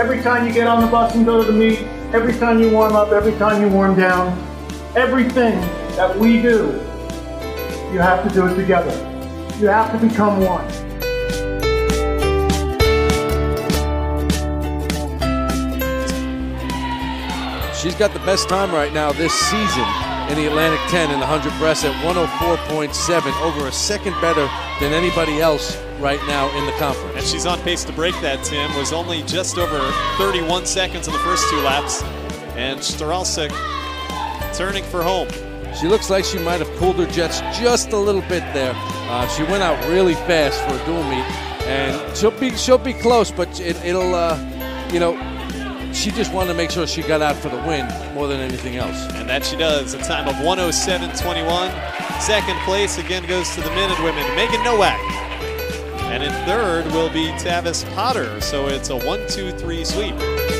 Every time you get on the bus and go to the meet, every time you warm up, every time you warm down, everything that we do, you have to do it together. You have to become one. She's got the best time right now this season in the Atlantic 10 in the 100 breast at 104.7, over a second better than anybody else right now in the conference. And she's on pace to break that, Tim. Was only just over 31 seconds in the first two laps. And Staralsik turning for home. She looks like she might have cooled her jets just a little bit there. Uh, she went out really fast for a dual meet, and she'll be she'll be close, but it, will uh, you know, she just wanted to make sure she got out for the win more than anything else. And that she does. A time of 107.21. Second place again goes to the men and women. Megan Nowak. And in third will be Tavis Potter. So it's a 1 2 3 sweep.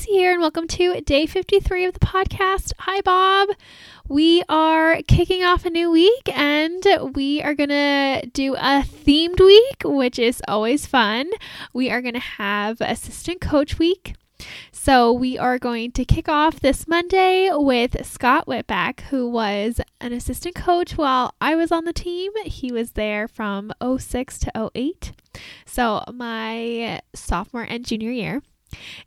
Here, and welcome to day 53 of the podcast. Hi, Bob. We are kicking off a new week, and we are going to do a themed week, which is always fun. We are going to have assistant coach week. So, we are going to kick off this Monday with Scott Whitbeck, who was an assistant coach while I was on the team. He was there from 06 to 08. So, my sophomore and junior year.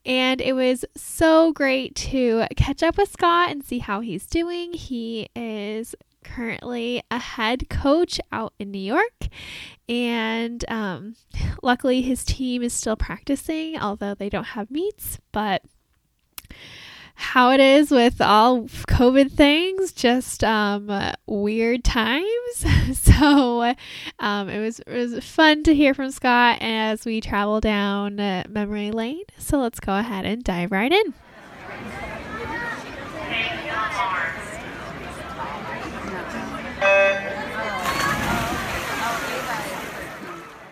And it was so great to catch up with Scott and see how he's doing. He is currently a head coach out in New York. And um, luckily, his team is still practicing, although they don't have meets. But how it is with all COVID things, just um, weird times. so um, it was it was fun to hear from Scott as we travel down uh, memory lane. So let's go ahead and dive right in.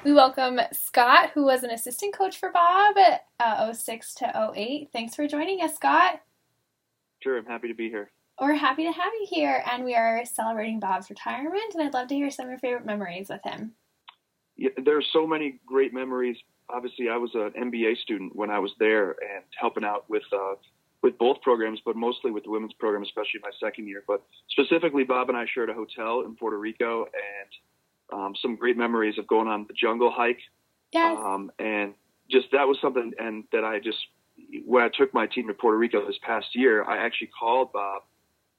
We welcome Scott, who was an assistant coach for Bob at uh, 06 to 08. Thanks for joining us, Scott. Sure, I'm happy to be here. We're happy to have you here, and we are celebrating Bob's retirement, and I'd love to hear some of your favorite memories with him. Yeah, there are so many great memories. Obviously, I was an MBA student when I was there and helping out with uh, with both programs, but mostly with the women's program, especially my second year. But specifically, Bob and I shared a hotel in Puerto Rico, and um, some great memories of going on the jungle hike. Yes. Um, and just that was something, and that I just when I took my team to Puerto Rico this past year, I actually called Bob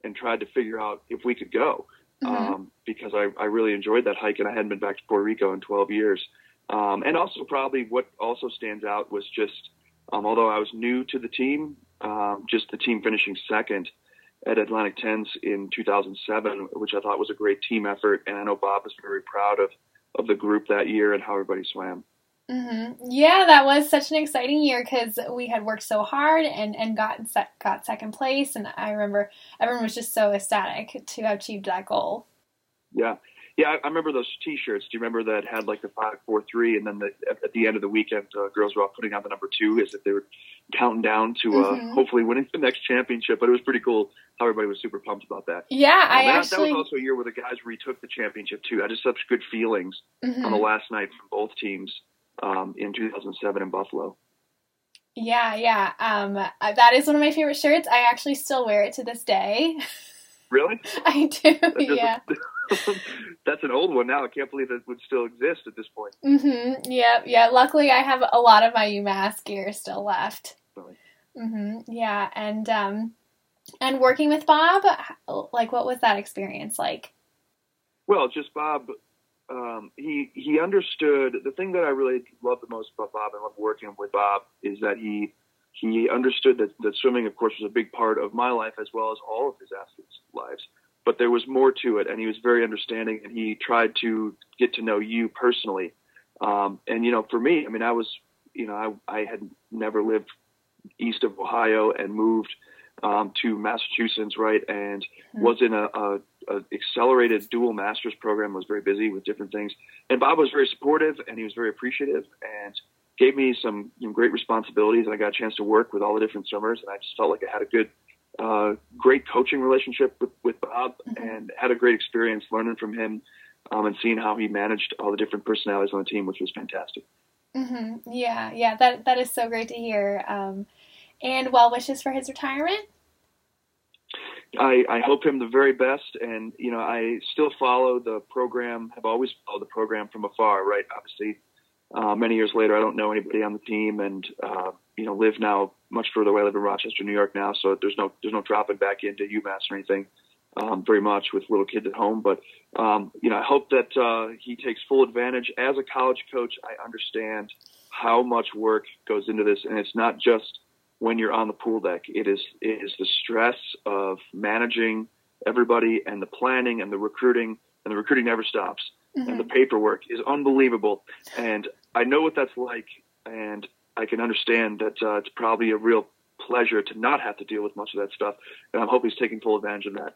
and tried to figure out if we could go mm-hmm. um, because I, I really enjoyed that hike and I hadn't been back to Puerto Rico in 12 years. Um, and also, probably what also stands out was just, um, although I was new to the team, um, just the team finishing second at Atlantic 10s in 2007, which I thought was a great team effort. And I know Bob was very proud of, of the group that year and how everybody swam. Mm-hmm. Yeah, that was such an exciting year because we had worked so hard and and got got second place, and I remember everyone was just so ecstatic to have achieved that goal. Yeah, Yeah, I, I remember those T-shirts. Do you remember that had like the five, four, three, and then the, at, at the end of the weekend, uh, girls were all putting on the number two as if they were counting down to uh, Mhm. hopefully winning the next championship. But it was pretty cool how everybody was super pumped about that. Yeah, Um, I that- actually. that was also a year where the guys retook the championship too. I just such good feelings Mhm. on the last night from both teams um, in 2007 in Buffalo. Yeah, yeah. Um, uh, that is one of my favorite shirts. I actually still wear it to this day. Really? I do. Yeah. That's an old one now. I can't believe it would still exist at this point. Mm-hmm. Yeah, yeah. Luckily, I have a lot of my UMass gear still left. Really? Mm-hmm. Yeah, and um, and working with Bob, like, what was that experience like? Well, just Bob. Um, he he understood the thing that I really love the most about Bob and love working with Bob is that he he understood that, that swimming, of course, was a big part of my life as well as all of his athletes' lives. But there was more to it, and he was very understanding, and he tried to get to know you personally. Um, and you know, for me, I mean, I was, you know, I, I had never lived east of Ohio and moved um, to Massachusetts, right, and was in a, a, a accelerated dual master's program. Was very busy with different things, and Bob was very supportive, and he was very appreciative, and gave me some you know, great responsibilities, and I got a chance to work with all the different swimmers, and I just felt like I had a good, uh, great coaching relationship with, with Bob, and had a great experience learning from him, um, and seeing how he managed all the different personalities on the team, which was fantastic. hmm Yeah, yeah. That that is so great to hear. Um, and well wishes for his retirement. I, I hope him the very best, and you know I still follow the program. Have always followed the program from afar. Right, obviously, uh, many years later, I don't know anybody on the team, and uh, you know live now much further away. I live in Rochester, New York now, so there's no there's no dropping back into UMass or anything. Um, very much with little kids at home, but um, you know I hope that uh, he takes full advantage. As a college coach, I understand how much work goes into this, and it's not just when you're on the pool deck. It is it is the stress of managing everybody and the planning and the recruiting, and the recruiting never stops. And the paperwork is unbelievable. And I know what that's like, and I can understand that uh, it's probably a real pleasure to not have to deal with much of that stuff. And I'm hoping he's taking full advantage of that.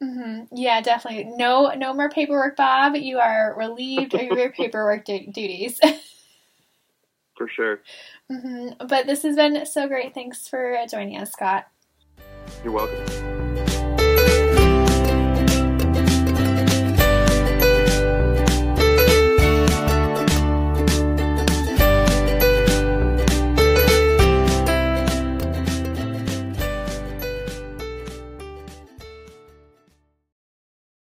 hmm Yeah, definitely. No, no more paperwork, Bob. You are relieved of your paperwork du- duties. For sure. hmm But this has been so great. Thanks for joining us, Scott. You're welcome.